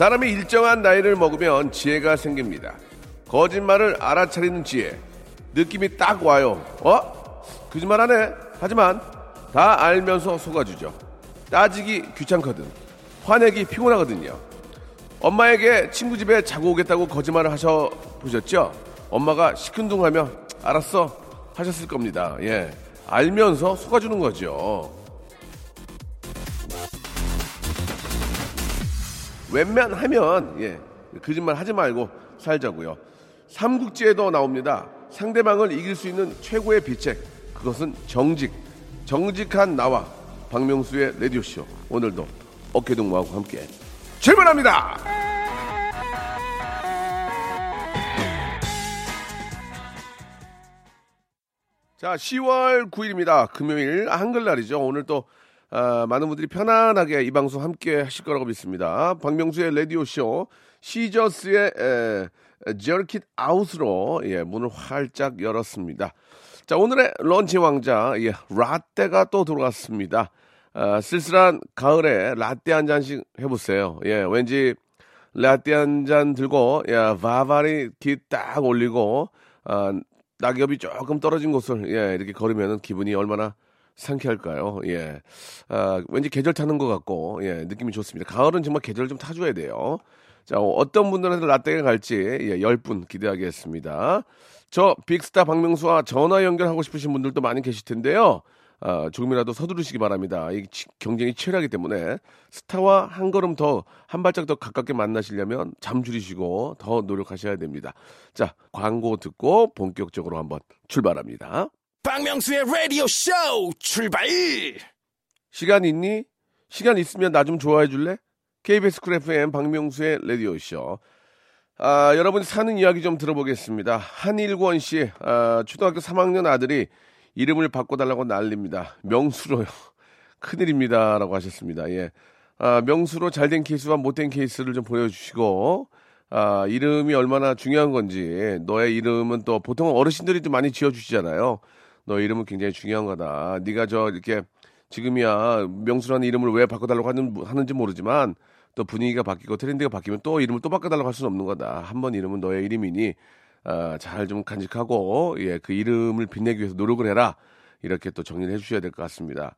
사람이 일정한 나이를 먹으면 지혜가 생깁니다. 거짓말을 알아차리는 지혜. 느낌이 딱 와요. 어? 거짓말 하네. 하지만 다 알면서 속아주죠. 따지기 귀찮거든. 화내기 피곤하거든요. 엄마에게 친구 집에 자고 오겠다고 거짓말을 하셔 보셨죠? 엄마가 시큰둥하며 알았어 하셨을 겁니다. 예. 알면서 속아주는 거죠. 웬만하면 예 거짓말 하지 말고 살자고요. 삼국지에도 나옵니다. 상대방을 이길 수 있는 최고의 비책 그것은 정직. 정직한 나와 박명수의 라디오 쇼 오늘도 어깨동무하고 함께 출발합니다. 자, 10월 9일입니다. 금요일 한글날이죠. 오늘 또 아, 많은 분들이 편안하게 이 방송 함께 하실 거라고 믿습니다. 박명수의 라디오쇼, 시저스의 저킷 아웃으로 예, 문을 활짝 열었습니다. 자, 오늘의 런치 왕자, 예, 라떼가 또 들어왔습니다. 아, 쓸쓸한 가을에 라떼 한 잔씩 해보세요. 예, 왠지 라떼 한 잔 들고, 예, 바바리 기딱 올리고, 아, 낙엽이 조금 떨어진 곳을, 예, 이렇게 걸으면 기분이 얼마나 상쾌할까요? 예. 아, 왠지 계절 타는 것 같고, 예, 느낌이 좋습니다. 가을은 정말 계절 좀 타줘야 돼요. 자, 어떤 분들한테 라떼가 갈지, 예, 10분 기대하겠습니다. 저 빅스타 박명수와 전화 연결하고 싶으신 분들도 많이 계실 텐데요. 아, 조금이라도 서두르시기 바랍니다. 이 경쟁이 치열하기 때문에 스타와 한 걸음 더, 한 발짝 더 가깝게 만나시려면 잠 줄이시고 더 노력하셔야 됩니다. 자, 광고 듣고 본격적으로 한번 출발합니다. 박명수의 라디오 쇼 출발! 시간 있니? 시간 있으면 나 좀 좋아해 줄래? KBS Cool FM 박명수의 라디오 쇼. 아, 여러분이 사는 이야기 좀 들어보겠습니다. 한일권 씨, 아, 초등학교 3학년 아들이 이름을 바꿔달라고 난립니다. 명수로요. 큰일입니다. 라고 하셨습니다. 예. 아, 명수로 잘된 케이스와 못된 케이스를 좀 보여주시고, 아, 이름이 얼마나 중요한 건지, 너의 이름은 또 보통 어르신들이 좀 많이 지어주시잖아요. 너 이름은 굉장히 중요한 거다. 네가 저 이렇게 지금이야 명수라는 이름을 왜 바꿔달라고 하는, 하는지 모르지만 또 분위기가 바뀌고 트렌드가 바뀌면 또 이름을 또 바꿔달라고 할 수는 없는 거다. 한 번 이름은 너의 이름이니 아, 잘 좀 간직하고 예, 그 이름을 빛내기 위해서 노력을 해라. 이렇게 또 정리를 해주셔야 될 것 같습니다.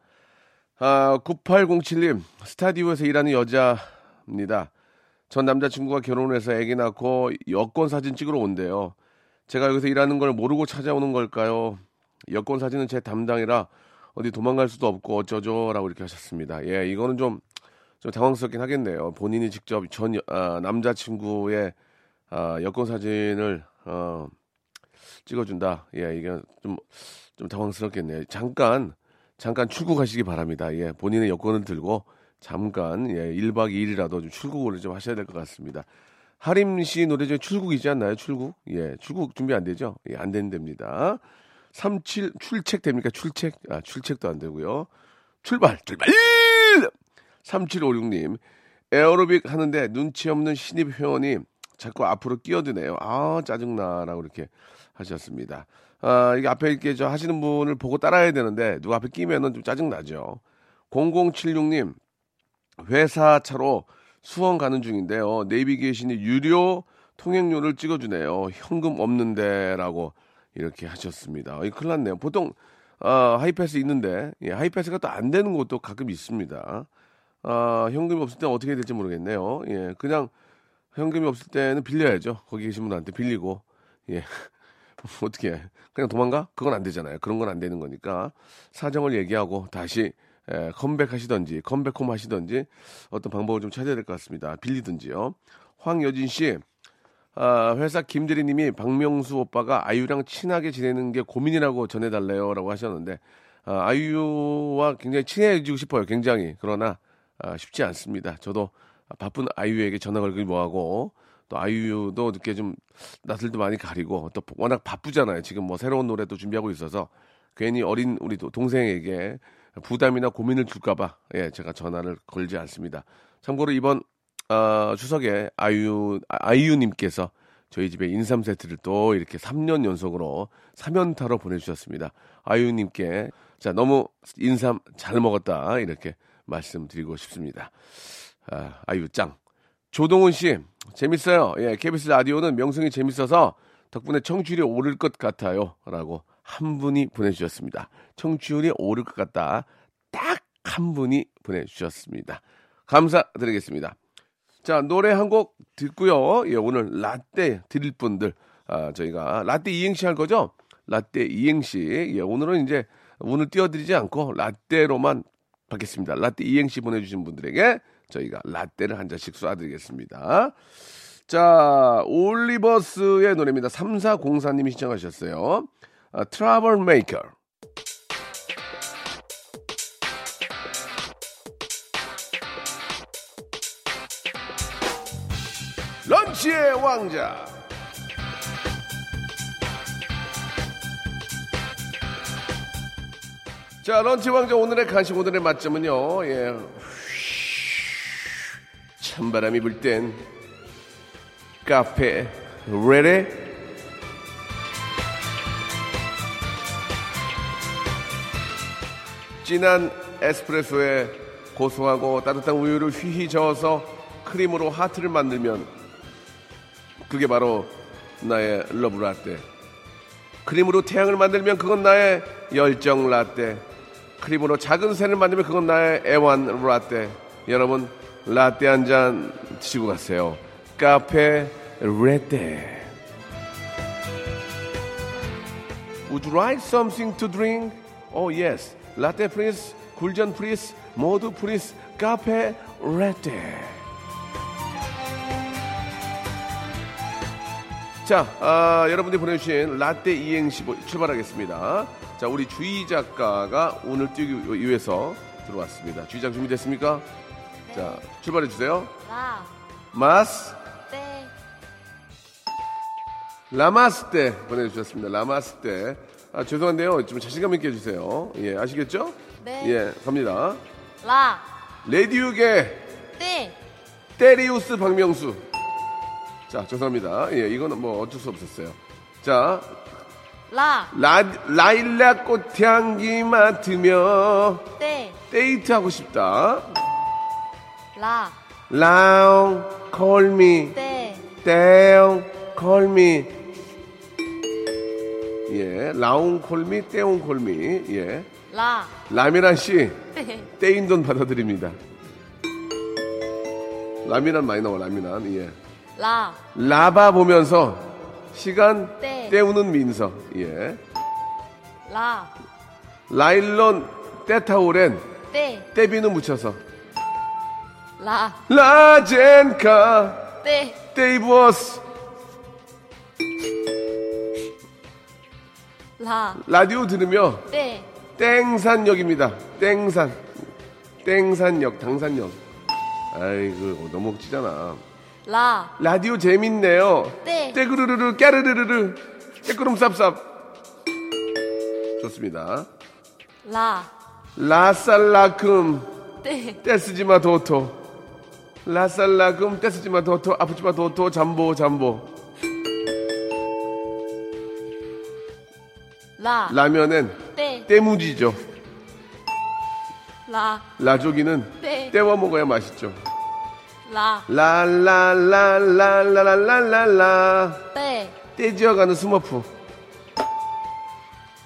아, 9807님 스타디오에서 일하는 여자입니다. 전 남자친구가 결혼해서 아기 낳고 여권 사진 찍으러 온대요. 제가 여기서 일하는 걸 모르고 찾아오는 걸까요? 여권 사진은 제 담당이라 어디 도망갈 수도 없고 어쩌죠라고 이렇게 하셨습니다. 예, 이거는 좀, 좀 당황스럽긴 하겠네요. 본인이 직접 전 아, 남자친구의 아, 여권 사진을 어, 찍어준다. 예, 이게 좀, 좀 당황스럽겠네요. 잠깐, 잠깐 출국하시기 바랍니다. 예, 본인의 여권을 들고 잠깐, 예, 1박 2일이라도 좀 출국을 좀 하셔야 될 것 같습니다. 하림 씨 노래 중에 출국이지 않나요? 출국? 예, 출국 준비 안 되죠? 예, 안 된답니다. 37 출첵 됩니까? 출첵? 아, 출첵도 안 되고요. 출발! 출발! 3756님. 에어로빅 하는데 눈치 없는 신입 회원이 자꾸 앞으로 끼어드네요. 아, 짜증나라고 이렇게 하셨습니다. 아, 이게 앞에 이렇게 저 하시는 분을 보고 따라야 되는데 누가 앞에 끼면은 좀 짜증나죠. 0076님. 회사 차로 수원 가는 중인데요. 내비게이션이 유료 통행료를 찍어주네요. 현금 없는데라고 이렇게 하셨습니다. 이 큰일 났네요. 보통 어, 하이패스 있는데 예, 하이패스가 또 안 되는 곳도 가끔 있습니다. 어, 현금이 없을 때 어떻게 해야 될지 모르겠네요. 예, 그냥 현금이 없을 때는 빌려야죠. 거기 계신 분한테 빌리고 예. 어떻게 해? 그냥 도망가? 그건 안 되잖아요. 그런 건 안 되는 거니까 사정을 얘기하고 다시 에, 컴백하시던지 컴백홈 하시던지 어떤 방법을 좀 찾아야 될 것 같습니다. 빌리든지요. 황여진 씨, 아, 회사 김대리님이 박명수 오빠가 아이유랑 친하게 지내는 게 고민이라고 전해달래요라고 하셨는데 아, 아이유와 굉장히 친해지고 싶어요. 굉장히 그러나 아, 쉽지 않습니다. 저도 바쁜 아이유에게 전화 걸기 뭐하고 또 아이유도 이렇게 좀 낯을도 많이 가리고 또 워낙 바쁘잖아요. 지금 뭐 새로운 노래도 준비하고 있어서 괜히 어린 우리 도- 동생에게 부담이나 고민을 줄까봐 예 제가 전화를 걸지 않습니다. 참고로 이번 어, 추석에 아이유 아, 아이유님께서 저희 집에 인삼 세트를 또 이렇게 3년 연속으로 3연타로 보내주셨습니다. 아이유님께 자 너무 인삼 잘 먹었다 이렇게 말씀드리고 싶습니다. 아, 아이유 짱. 조동훈 씨 재밌어요. 예, KBS 라디오는 명성이 재밌어서 덕분에 청취율이 오를 것 같아요.라고 한 분이 보내주셨습니다. 청취율이 오를 것 같다. 딱 한 분이 보내주셨습니다. 감사드리겠습니다. 자, 노래 한 곡 듣고요. 예, 오늘 라떼 드릴 분들, 아, 저희가 라떼 이행시 할 거죠? 라떼 이행시. 예, 오늘은 이제 오늘 띄워드리지 않고 라떼로만 받겠습니다. 라떼 이행시 보내주신 분들에게 저희가 라떼를 한 잔씩 쏴드리겠습니다. 자, 올리버스의 노래입니다. 3404님이 신청하셨어요. 아, Trouble Maker. 런치의 왕자. 자, 런치 왕자 오늘의 간식 오늘의 맛점은요. 예. 찬바람이 불 땐 카페 레레 진한 에스프레소에 고소하고 따뜻한 우유를 휘휘 저어서 크림으로 하트를 만들면 그게 바로 나의 love 라떼. 크림으로 태양을 만들면 그건 나의 열정 라떼. 크림으로 작은 새를 만들면 그건 나의 애완 라떼. 여러분 라떼 한 잔 드시고 가세요. 카페 라떼. Would you like something to drink? Oh yes. 라떼 please, 굴전 please, 모두 please, 카페 라떼. 자, 아, 여러분들이 보내주신 라떼 이행시 보- 출발하겠습니다. 자, 우리 주희 작가가 오늘 뛰기 위해서 들어왔습니다. 주희 작 준비됐습니까? 자, 출발해 주세요. 라, 마스, 떼, 라마스테 보내주셨습니다. 라마스테. 아, 죄송한데요. 좀 자신감 있게 해주세요. 예, 아시겠죠? 네. 예, 갑니다. 라, 레디우게 떼, 테리우스 박명수. 자, 죄송합니다. 예, 이거는 뭐 어쩔 수 없었어요. 자, 라, 라, 라일락 꽃향기 맡으며 떼, 데이트 하고 싶다. 라, 라옹, 콜미, 떼, 떼옹, 콜미. 예, 라옹 콜미, 떼옹 콜미. 예. 라, 라미란 씨, 떼, 떼인 돈 받아드립니다. 라미란 많이 나와, 라미란. 예. 라, 라바 보면서 시간 네. 때우는 민서. 예. 라, 라일론 때타오렌 떼, 떼비누 묻혀서. 라, 라젠카 떼, 데이브워스 라, 라디오 들으며 떼, 땡산역입니다. 땡산. 땡산역, 당산역. 아이고, 너무 찌잖아. 라, 라디오 재밌네요. 네. 떼그르르르, 깨르르르르, 깨끄름 쌉쌉. 좋습니다. 라, 라살라금, 떼, 떼쓰지마 도토. 라살라금, 떼쓰지마 도토, 아프지마 도토, 잠보, 잠보. 라, 라면엔 떼, 떼꾸안무지죠. 라, 라조기는 네. 떼워 먹어야 맛있죠. 라, 라라라라라라라라. 떼, 떼지어가는 스머프.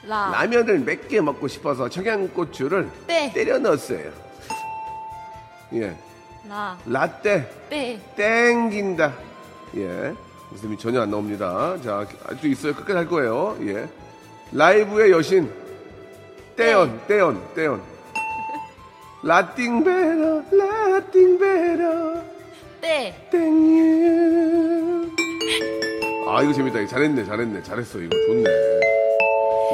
라, 라면을 몇개 먹고 싶어서 청양고추를 네. 때려 넣었어요. 예. 라, 라떼 떼, 땡긴다. 예. 웃음이 전혀 안 나옵니다. 자, 아직도 있어요. 끝까지 할 거예요. 예. 라이브의 여신. 떼연, 떼연, 떼연. 라띵베러, 라띵베러, 떼, 땡유. 아, 이거 재밌다. 이거 잘했네, 잘했네. 잘했어. 이거 좋네.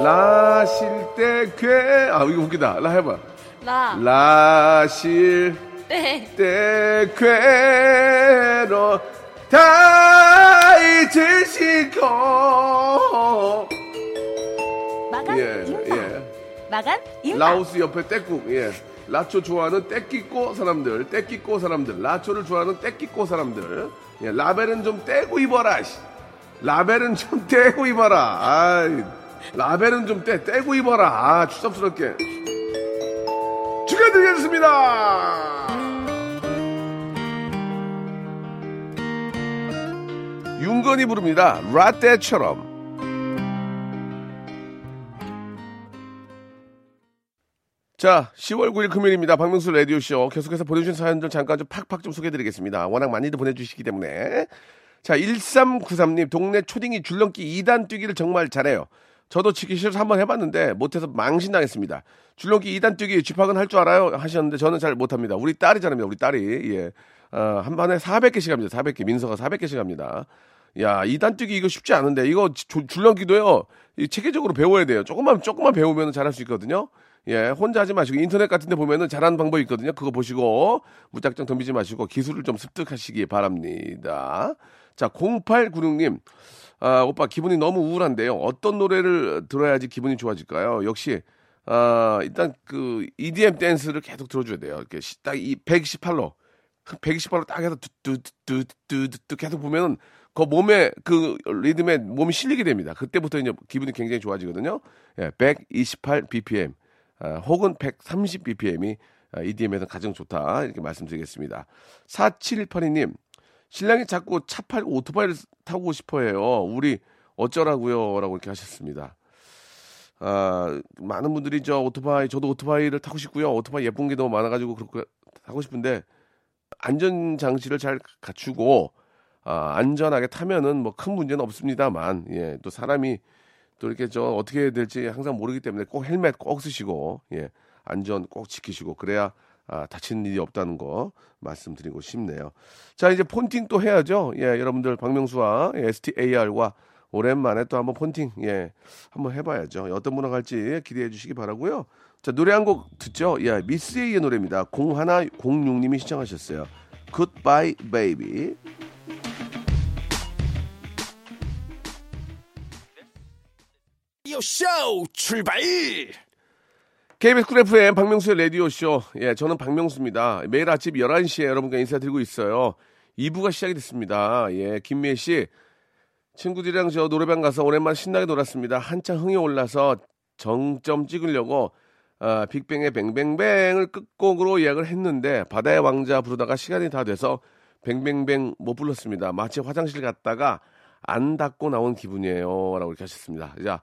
라실 때 괴. 아, 이거 웃기다. 라 해봐. 라, 라실 때. 때 괴로 다 잊으시고 마감 예. 예. 마감 인사. 라오스 옆에 떼국 예. 라초 좋아하는 떼끼꼬 사람들 떼끼꼬 사람들 라초를 좋아하는 떼끼꼬 사람들. 예. 라벨은 좀 떼고 입어라 씨. 라벨은 좀 떼고 입어라. 아이, 라벨은 좀 떼, 떼고 입어라. 아 추잡스럽게. 축하드리겠습니다. 윤건이 부릅니다. 라떼처럼 자, 10월 9일 금요일입니다. 박명수 라디오쇼. 계속해서 보내주신 사연들 잠깐 좀 팍팍 좀 소개해드리겠습니다. 워낙 많이들 보내주시기 때문에. 자, 1393님, 동네 초딩이 줄넘기 2단 뛰기를 정말 잘해요. 저도 지기 싫어서 한번 해봤는데 못해서 망신당했습니다. 줄넘기 2단 뛰기 쥐팍은 할 줄 알아요? 하셨는데 저는 잘 못합니다. 우리 딸이 잘합니다. 우리 딸이. 예. 어, 한 번에 400개씩 합니다. 400개. 민서가 400개씩 합니다. 야, 2단 뛰기 이거 쉽지 않은데 이거 주- 줄넘기도요. 이 체계적으로 배워야 돼요. 조금만 조금만 배우면 잘할 수 있거든요. 예, 혼자 하지 마시고 인터넷 같은 데 보면은 잘하는 방법이 있거든요. 그거 보시고 무작정 덤비지 마시고 기술을 좀 습득하시기 바랍니다. 자, 0896님. 아, 오빠 기분이 너무 우울한데요. 어떤 노래를 들어야지 기분이 좋아질까요? 역시 아, 일단 그 EDM 댄스를 계속 들어 줘야 돼요. 이렇게 딱이 118로 118로 딱 해서 뚜뚜뚜뚜뚜 계속 보면은 그 몸에 그 리듬에 몸이 실리게 됩니다. 그때부터 이제 기분이 굉장히 좋아지거든요. 예, 128 BPM 아, 혹은 130 BPM이 EDM에서 가장 좋다 이렇게 말씀드리겠습니다. 4782님 신랑이 자꾸 차 팔고 오토바이를 타고 싶어해요. 우리 어쩌라고요라고 이렇게 하셨습니다. 아, 많은 분들이 저 오토바이 저도 오토바이를 타고 싶고요. 오토바이 예쁜 게 너무 많아가지고 그렇게 타고 싶은데 안전 장치를 잘 갖추고 아, 안전하게 타면은 뭐 큰 문제는 없습니다만 예, 또 사람이 또 이렇게 저 어떻게 해야 될지 항상 모르기 때문에 꼭 헬멧 꼭 쓰시고 예, 안전 꼭 지키시고 그래야 아, 다치는 일이 없다는 거 말씀드리고 싶네요. 자 이제 폰팅 또 해야죠. 예, 여러분들 박명수와 예, STAR과 오랜만에 또 한번 폰팅 예 한번 해봐야죠. 어떤 분랑 할지 기대해 주시기 바라고요. 자 노래 한 곡 듣죠. 예, 미스 A의 노래입니다. 0106님이 시청하셨어요. Goodbye Baby. 쇼 출발! KBS Cool FM 박명수의 라디오쇼. 예, 저는 박명수입니다. 매일 아침 11시에 여러분과 인사드리고 있어요. 2부가 시작이 됐습니다. 예, 김미애 씨. 친구들이랑 저 노래방 가서 오랜만에 신나게 놀았습니다. 한창 흥이 올라서 정점 찍으려고 아, 빅뱅의 뱅뱅뱅을 끝곡으로 예약을 했는데 바다의 왕자 부르다가 시간이 다 돼서 뱅뱅뱅 못 불렀습니다. 마치 화장실 갔다가 안 닦고 나온 기분이에요. 라고 이렇게 하셨습니다. 자,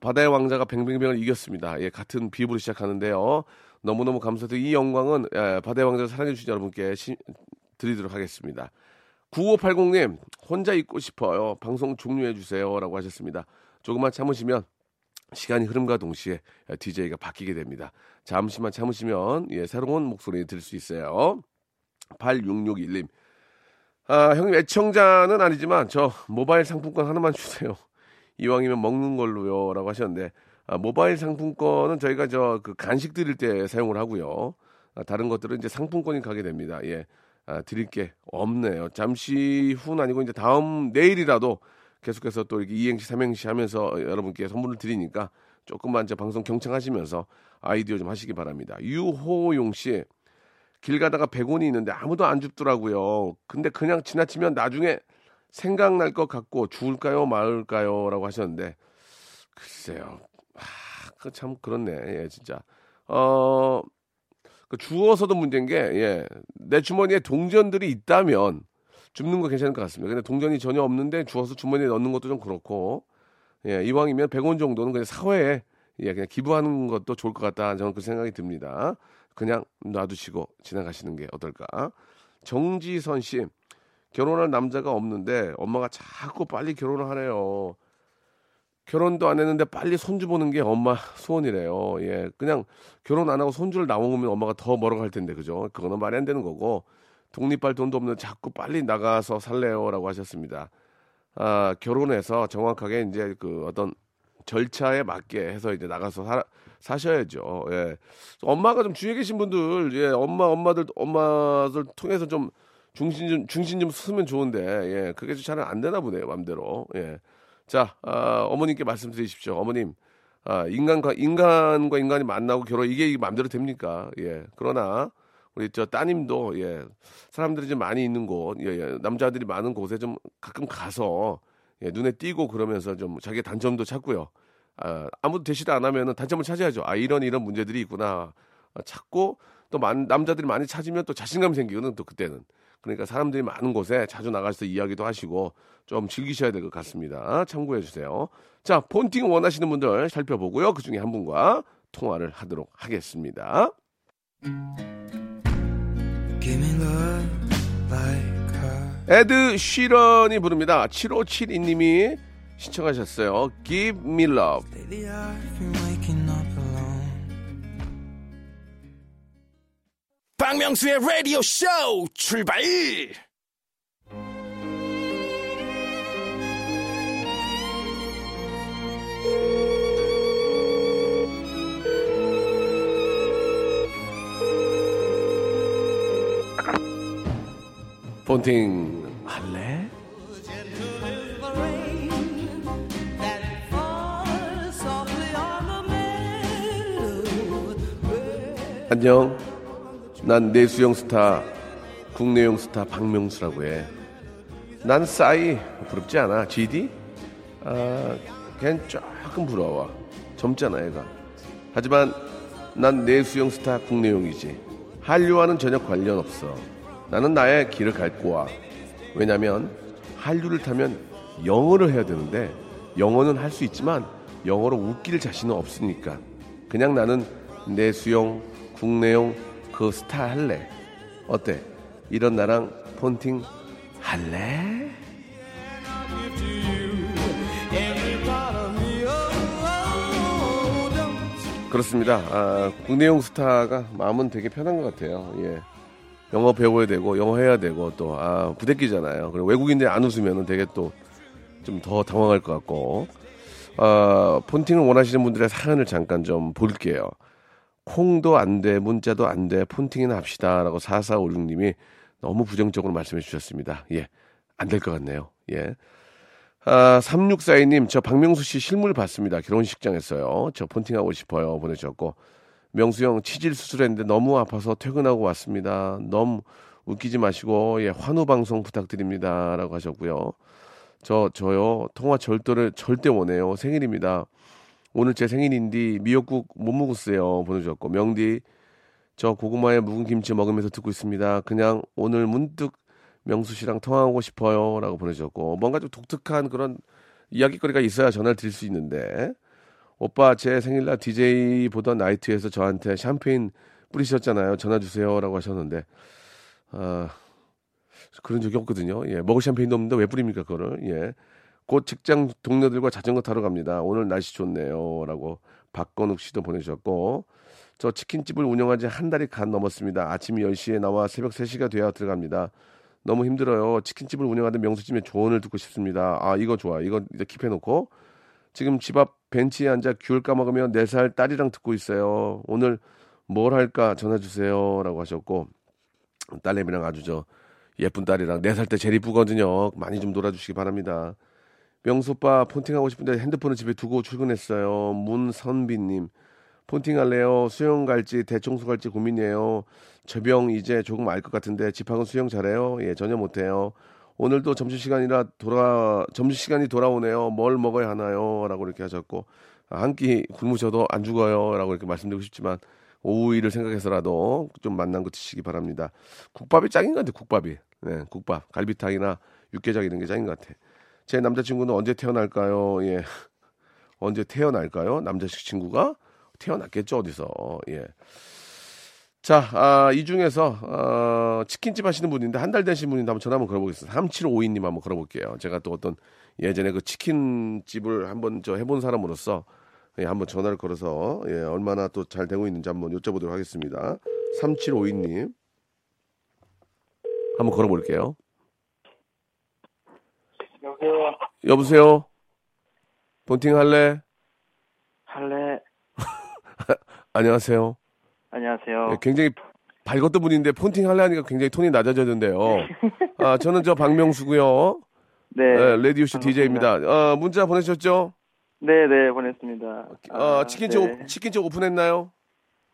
바다의 왕자가 뱅뱅뱅을 이겼습니다. 예, 같은 비읍으로 시작하는데요. 너무너무 감사드리고 이 영광은 예, 바다의 왕자를 사랑해주신 여러분께 시- 드리도록 하겠습니다. 9580님, 혼자 있고 싶어요. 방송 종료해주세요. 라고 하셨습니다. 조금만 참으시면 시간이 흐름과 동시에 DJ가 바뀌게 됩니다. 잠시만 참으시면 예, 새로운 목소리 들을 수 있어요. 8661님. 아, 형님 애청자는 아니지만 저 모바일 상품권 하나만 주세요. 이왕이면 먹는 걸로요. 라고 하셨는데 아, 모바일 상품권은 저희가 저 그 간식 드릴 때 사용을 하고요. 아, 다른 것들은 이제 상품권이 가게 됩니다. 예. 아, 드릴 게 없네요. 잠시 후는 아니고 이제 다음 내일이라도 계속해서 또 이렇게 이행시 삼행시 하면서 여러분께 선물을 드리니까 조금만 이제 방송 경청하시면서 아이디어 좀 하시기 바랍니다. 유호용 씨. 길 가다가 100원이 있는데 아무도 안 줍더라고요. 근데 그냥 지나치면 나중에 생각날 것 같고 죽을까요 말까요 라고 하셨는데 글쎄요. 아, 그참 그렇네. 예, 진짜. 어, 그 주워서도 문제인 게, 예, 내 주머니에 동전들이 있다면 줍는 거 괜찮을 것 같습니다. 근데 동전이 전혀 없는데 주워서 주머니에 넣는 것도 좀 그렇고, 예, 이왕이면 100원 정도는 그냥 사회에, 예, 그냥 기부하는 것도 좋을 것 같다. 저는 그 생각이 듭니다. 그냥 놔두시고 지나가시는 게 어떨까. 정지선 씨, 결혼할 남자가 없는데 엄마가 자꾸 빨리 결혼을 하래요. 결혼도 안 했는데 빨리 손주 보는 게 엄마 소원이래요. 예. 그냥 결혼 안 하고 손주를 나오면 엄마가 더 멀어갈 텐데, 그죠? 그거는 말이 안 되는 거고, 독립할 돈도 없는데 자꾸 빨리 나가서 살래요. 라고 하셨습니다. 아, 결혼해서 정확하게 이제 그 어떤 절차에 맞게 해서 이제 나가서 사, 사셔야죠. 예. 엄마가 좀 주위에 계신 분들, 예, 엄마, 엄마들, 엄마들 통해서 좀 중심 좀, 중심 좀 쓰면 좋은데, 예, 그게 잘 안 되나 보네요, 맘대로. 예. 자, 아, 어머님께 말씀드리십시오. 어머님, 아, 인간과, 인간과 인간이 만나고 결혼, 이게 맘대로 됩니까? 예. 그러나, 우리 저 따님도, 예, 사람들이 좀 많이 있는 곳, 예, 예, 남자들이 많은 곳에 좀 가끔 가서, 예, 눈에 띄고 그러면서 좀 자기 단점도 찾고요. 아, 아무도 대시도 안 하면은 단점을 찾아야죠. 아, 이런 이런 문제들이 있구나. 아, 찾고 또 만, 남자들이 많이 찾으면 또 자신감 생기거든, 또 그때는. 그러니까 사람들이 많은 곳에 자주 나가서 이야기도 하시고 좀 즐기셔야 될 것 같습니다. 참고해 주세요. 자, 폰팅 원하시는 분들 살펴보고요. 그 중에 한 분과 통화를 하도록 하겠습니다. Give me love like her. 에드 쉬런이 부릅니다. 7572님이 신청하셨어요. Give me love. 박명수의 라디오 쇼 출발! 폰팅 할래? 안녕. 난 내수영 스타, 국내용 스타 박명수라고 해. 난 싸이 부럽지 않아. GD? 아, 걔는 조금 부러워. 젊잖아, 애가. 하지만 난 내수영 스타 국내용이지. 한류와는 전혀 관련 없어. 나는 나의 길을 갈 거야. 왜냐면 한류를 타면 영어를 해야 되는데 영어는 할 수 있지만 영어로 웃길 자신은 없으니까 그냥 나는 내 수영 국내용 그 스타 할래. 어때? 이런 나랑 폰팅 할래? 그렇습니다. 아, 국내용 스타가 마음은 되게 편한 것 같아요. 예. 영어 배워야 되고 영어 해야 되고 또 아, 부대끼잖아요. 그리고 외국인들이 안 웃으면 되게 또 좀 더 당황할 것 같고 아, 폰팅을 원하시는 분들의 사연을 잠깐 좀 볼게요. 콩도 안 돼, 문자도 안 돼, 폰팅이나 합시다 라고 4456님이 너무 부정적으로 말씀해 주셨습니다. 예, 안 될 것 같네요. 예. 아, 3642님, 저 박명수 씨 실물 봤습니다. 결혼식장에서요. 저 폰팅하고 싶어요. 보내주셨고. 명수 형 치질 수술했는데 너무 아파서 퇴근하고 왔습니다. 너무 웃기지 마시고, 예, 환호 방송 부탁드립니다. 라고 하셨고요. 저, 저요, 통화 절도를 절대 원해요. 생일입니다. 오늘 제 생일인데 미역국 못 먹었어요. 보내주셨고. 명디, 저 고구마에 묵은 김치 먹으면서 듣고 있습니다. 그냥 오늘 문득 명수 씨랑 통화하고 싶어요. 라고 보내주셨고. 뭔가 좀 독특한 그런 이야기거리가 있어야 전화를 드릴 수 있는데. 오빠 제 생일날 DJ 보던 나이트에서 저한테 샴페인 뿌리셨잖아요. 전화 주세요라고 하셨는데 아 그런 적이 없거든요. 예, 먹을 샴페인도 없는데 왜 뿌립니까 그거를? 예. 곧 직장 동료들과 자전거 타러 갑니다. 오늘 날씨 좋네요 라고 박건욱 씨도 보내주셨고 저 치킨집을 운영한 지 한 달이 간 넘었습니다. 아침 10시에 나와 새벽 3시가 돼야 들어갑니다. 너무 힘들어요. 치킨집을 운영하는 명수님의 조언을 듣고 싶습니다. 아 이거 좋아. 이거 이제 킵해놓고 지금 집 앞 벤치에 앉아 귤 까먹으며 4살 딸이랑 듣고 있어요. 오늘 뭘 할까 전화 주세요 라고 하셨고 딸내미랑 아주 저 예쁜 딸이랑 4살 때 제일 이쁘거든요. 많이 좀 놀아주시기 바랍니다. 명수 오빠 폰팅하고 싶은데 핸드폰을 집에 두고 출근했어요. 문선비님 폰팅 할래요? 수영 갈지 대청소 갈지 고민이에요. 저병 이제 조금 알 것 같은데 집하고 수영 잘해요? 예 전혀 못해요. 오늘도 점심시간이라 돌아, 점심시간이 돌아오네요. 뭘 먹어야 하나요? 라고 이렇게 하셨고, 아, 한끼 굶으셔도 안 죽어요. 라고 이렇게 말씀드리고 싶지만, 오후 일을 생각해서라도 좀 만난 거 드시기 바랍니다. 국밥이 짱인 것 같아요, 국밥이. 네, 국밥. 갈비탕이나 육개장 이런 게 짱인 것 같아. 제 남자친구는 언제 태어날까요? 예. 언제 태어날까요? 남자친구가? 태어났겠죠, 어디서. 예. 자, 아, 이 중에서, 어, 치킨집 하시는 분인데, 한 달 되신 분인데 한번 전화 한번 걸어보겠습니다. 3752님 한번 걸어볼게요. 제가 또 어떤 예전에 그 치킨집을 한번 저 해본 사람으로서, 예, 한번 전화를 걸어서, 예, 얼마나 또 잘 되고 있는지 한번 여쭤보도록 하겠습니다. 3752님. 한번 걸어볼게요. 여보세요. 여보세요? 본팅 할래? 안녕하세요. 안녕하세요. 예, 굉장히 밝았던 분인데 폰팅 하려니까 굉장히 톤이 낮아졌는데요. 아, 저는 저 박명수고요. 네. 예, 레디오씨 반갑습니다. DJ입니다. 어, 문자 보내셨죠? 네, 네, 보냈습니다. 어, 아, 치킨집, 네. 오, 치킨집 오픈했나요?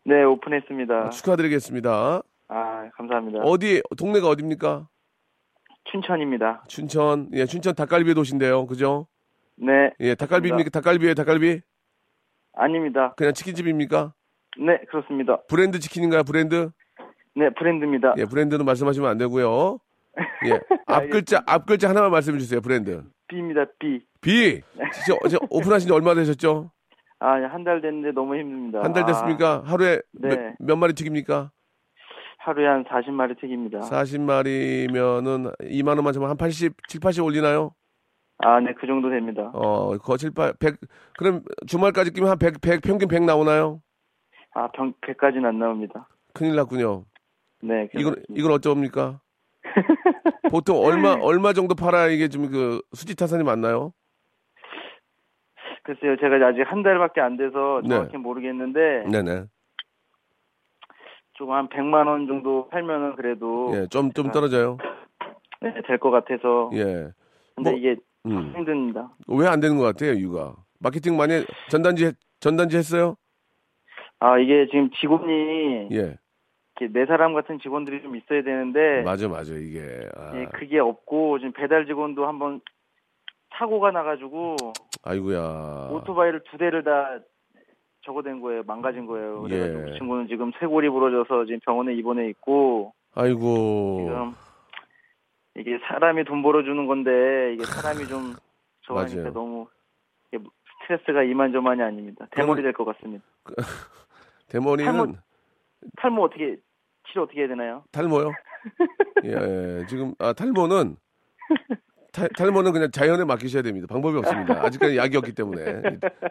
네, 오픈했습니다. 아, 축하드리겠습니다. 아, 감사합니다. 어디, 동네가 어딥니까? 춘천입니다. 춘천. 예, 춘천 닭갈비 도시인데요. 그죠? 네, 예, 닭갈비입니까? 닭갈비예요, 닭갈비? 아닙니다. 그냥 치킨집입니까? 네, 그렇습니다. 브랜드 치킨인가요, 브랜드? 네, 브랜드입니다. 예, 브랜드는 말씀하시면 안 되고요. 예, 앞 글자, 앞 글자 하나만 말씀해 주세요, 브랜드. B입니다, B. B. 진짜 어제 오픈하신 지 얼마 되셨죠? 아, 한 달 됐는데 너무 힘듭니다. 한달 아, 됐습니까? 하루에 네. 몇, 몇 마리 튀깁니까? 하루에 한 40마리 튀깁니다. 40마리면은 2만 원만 주면 한 80, 7, 80 올리나요? 아, 네, 그 정도 됩니다. 어, 거 7, 8, 100. 그럼 주말까지 끼면 한 100, 100 평균 100 나오나요? 아, 병, 100까지는 안 나옵니다. 큰일 났군요. 네, 이건. 이건 어쩝니까? 보통 얼마 얼마 정도 팔아야 이게 좀 그 수지 타산이 맞나요? 글쎄요, 제가 아직 한 달밖에 안 돼서 네. 정확히 모르겠는데, 네네. 조금 한 100만 원 정도 팔면은 그래도 예, 좀 좀 떨어져요. 네, 될 것 같아서. 예. 근데 뭐, 이게 음. 힘듭니다. 왜 안 되는 것 같아요, 이유가? 마케팅 많이 했- 전단지 했- 전단지 했어요? 아, 이게 지금 직원이 예. 이렇게 네 사람 같은 직원들이 좀 있어야 되는데 맞아, 맞아, 이게. 아, 예, 그게 없고 지금 배달 직원도 한번 사고가 나가지고 아이고야. 오토바이를 두 대를 다 저거 된 거예요, 망가진 거예요. 그래가지고 예. 그 친구는 지금 쇄골이 부러져서 지금 병원에 입원해 있고 아이고. 지금 이게 사람이 돈 벌어주는 건데 이게 사람이 좀 맞아요. 너무 스트레스가 이만저만이 아닙니다. 대머리 될 것 같습니다. 대머리는 탈모- 탈모 어떻게 치료 어떻게 해야 되나요? 탈모요? 예, 예. 지금 아 탈모는 탈, 탈모는 그냥 자연에 맡기셔야 됩니다. 방법이 없습니다. 아직까지 약이 없기 때문에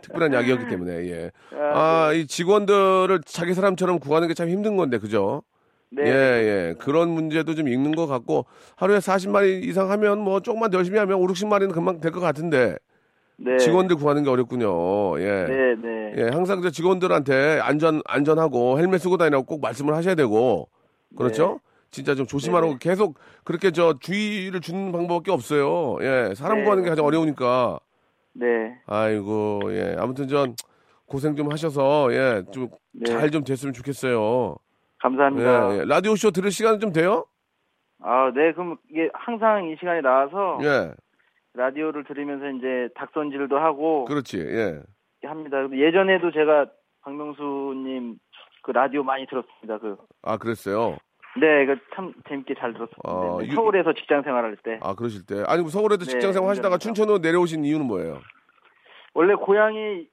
특별한 약이 없기 때문에 예. 아, 이 직원들을 자기 사람처럼 구하는 게 참 힘든 건데 그죠? 네. 예, 예. 그런 문제도 좀 있는 것 같고 하루에 40마리 이상 하면 뭐 조금만 더 열심히 하면 5, 60마리는 금방 될 것 같은데 네. 직원들 구하는 게 어렵군요. 예. 네, 네. 예, 항상 저 직원들한테 안전 안전하고 헬멧 쓰고 다니라고 꼭 말씀을 하셔야 되고 그렇죠? 진짜 좀 조심하라고 네. 계속 그렇게 저 주의를 주는 방법밖에 없어요. 예, 사람 네, 구하는 게 가장. 어려우니까. 네. 아이고, 예, 아무튼 전 고생 좀 하셔서 예, 좀 잘좀 네. 됐으면 좋겠어요. 감사합니다. 예, 예. 라디오 쇼 들을 시간 좀 돼요? 아, 네. 그럼 이게 항상 이 시간에 나와서 예, 라디오를 들으면서 이제 닭손질도 하고 그렇지. 예. 합니다. 예전에도 제가 박명수 님 그 라디오 많이 들었습니다. 그 아, 그랬어요. 네, 이거 참 재밌게 잘 들었습니다. 아, 네, 서울에서 직장 생활할 때 아, 그러실 때. 아니, 서울에도 네, 직장 생활 하시다가. 춘천으로 내려오신 이유는 뭐예요? 원래 고향이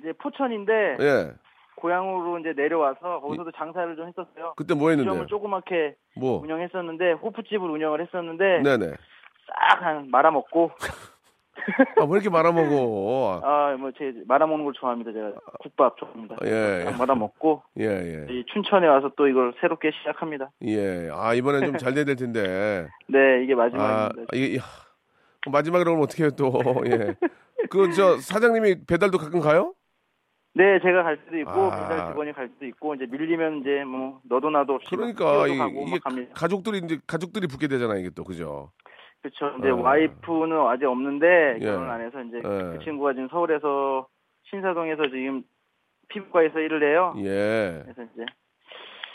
이제 포천인데 예. 고향으로 이제 내려와서 거기서도 장사를 좀 했었어요. 그때 뭐 했는데요? 점을 조그맣게 뭐? 운영했었는데 호프집을 운영을 했었는데 네네. 싹 한 말아먹고 아, 왜 이렇게 말아먹어? 아 뭐 제 말아먹는 걸 좋아합니다. 제가 국밥 좋아합니다. 예, 싹 말아먹고 예, 예. 이 춘천에 와서 또 이걸 새롭게 시작합니다. 예. 아, 이번엔 좀 잘 돼야 될 텐데. 네, 이게 아, 마지막입니다. 이게, 이야. 마지막에 그러면 어떻게 해요, 또. 예. 그, 저, 사장님이 배달도 가끔 가요? 네, 제가 갈 수도 있고 아. 배달 직원이 갈 수도 있고 이제 밀리면 이제 뭐 너도 나도 없이 그러니까, 이, 갑니다. 가족들이, 이제, 가족들이 붙게 되잖아, 이게 또, 그죠? 그렇죠. 근데 어. 와이프는 아직 없는데 예. 결혼 안 해서 이제 예. 그 친구가 지금 서울에서 신사동에서 지금 피부과에서 일을 해요. 예. 그래서 이제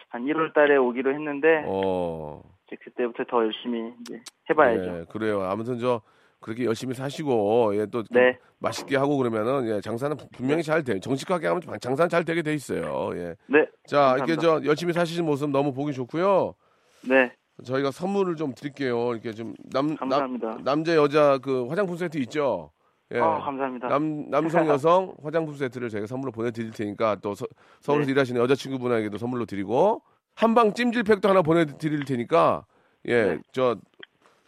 한 1월 달에 오기로 했는데 어. 이제 그때부터 더 열심히 이제 해봐야죠. 예, 그래요. 아무튼 저, 그렇게 열심히 사시고, 예, 또, 좀 네. 맛있게 하고 그러면은, 예, 장사는 분명히 잘 돼요. 정직하게 하면 장사는 잘 되게 돼 있어요. 예. 네. 자, 감사합니다. 이렇게 저, 열심히 사시는 모습 너무 보기 좋고요. 네. 저희가 선물을 좀 드릴게요. 이렇게 좀 남, 감사합니다. 남 남자 여자 그 화장품 세트 있죠. 예. 아, 감사합니다. 남 남성 여성 화장품 세트를 저희가 선물로 보내드릴 테니까 또 서, 울에서 네. 일하시는 여자친구분에게도 선물로 드리고 한방 찜질팩도 하나 보내드릴 테니까 예 네. 저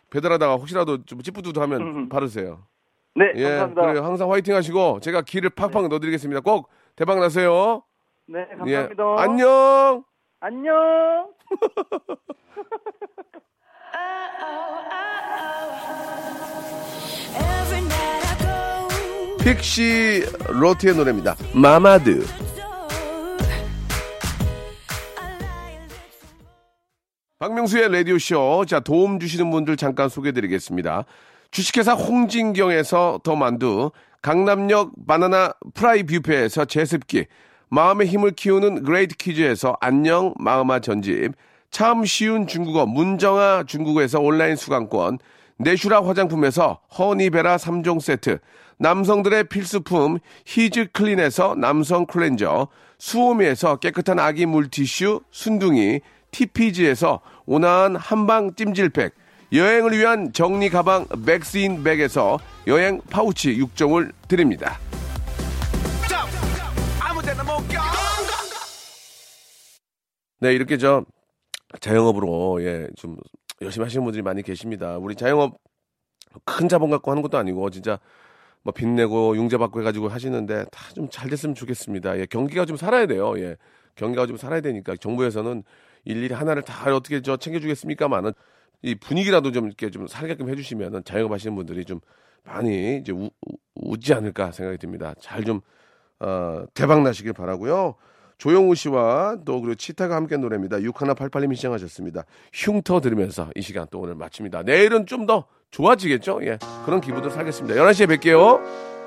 배달하다가 혹시라도 좀 찌뿌두두 하면 음. 바르세요. 네, 예, 감사합니다. 그래요. 항상 화이팅 하시고 제가 기를 팍팍 넣어드리겠습니다. 꼭 대박 나세요. 네, 예. 감사합니다. 안녕. 안녕. 픽시 로트의 노래입니다. Mama Do. 박명수의 라디오쇼. 자, 도움 주시는 분들 잠깐 소개해 드리겠습니다. 주식회사 홍진경에서 더 만두, 강남역 바나나 프라이 뷔페에서 제습기, 마음의 힘을 키우는 그레이트북스에서 안녕 마음아 전집, 참 쉬운 중국어 문정아 중국어에서 온라인 수강권, 내슈라 화장품에서 허니베라 3종 세트, 남성들의 필수품 히즈 클린에서 남성 클렌저, 수오미에서 깨끗한 아기 물티슈 순둥이, TPG에서 온화한 한방 찜질팩, 여행을 위한 정리 가방 맥스인 백에서 여행 파우치 6종을 드립니다. 네, 이렇게 저 자영업으로 예, 좀 열심히 하시는 분들이 많이 계십니다. 우리 자영업 큰 자본 갖고 하는 것도 아니고 진짜 뭐 빚내고 융자 받고 해가지고 하시는데 다 좀 잘 됐으면 좋겠습니다. 예, 경기가 좀 살아야 돼요. 예, 경기가 좀 살아야 되니까 정부에서는 일일이 하나를 다 어떻게 저 챙겨주겠습니까만은 이 분위기라도 좀 이렇게 좀 살게끔 해주시면은 자영업 하시는 분들이 좀 많이 이제 우, 우- 웃지 않을까 생각이 듭니다. 잘 좀 어, 대박 나시길 바라고요. 조영우 씨와 또 그리고 치타가 함께 노래입니다. 6188님이 시청하셨습니다. 흉터 들으면서 이 시간 또 오늘 마칩니다. 내일은 좀 더 좋아지겠죠? 예. 그런 기분도 살겠습니다. 11시에 뵐게요.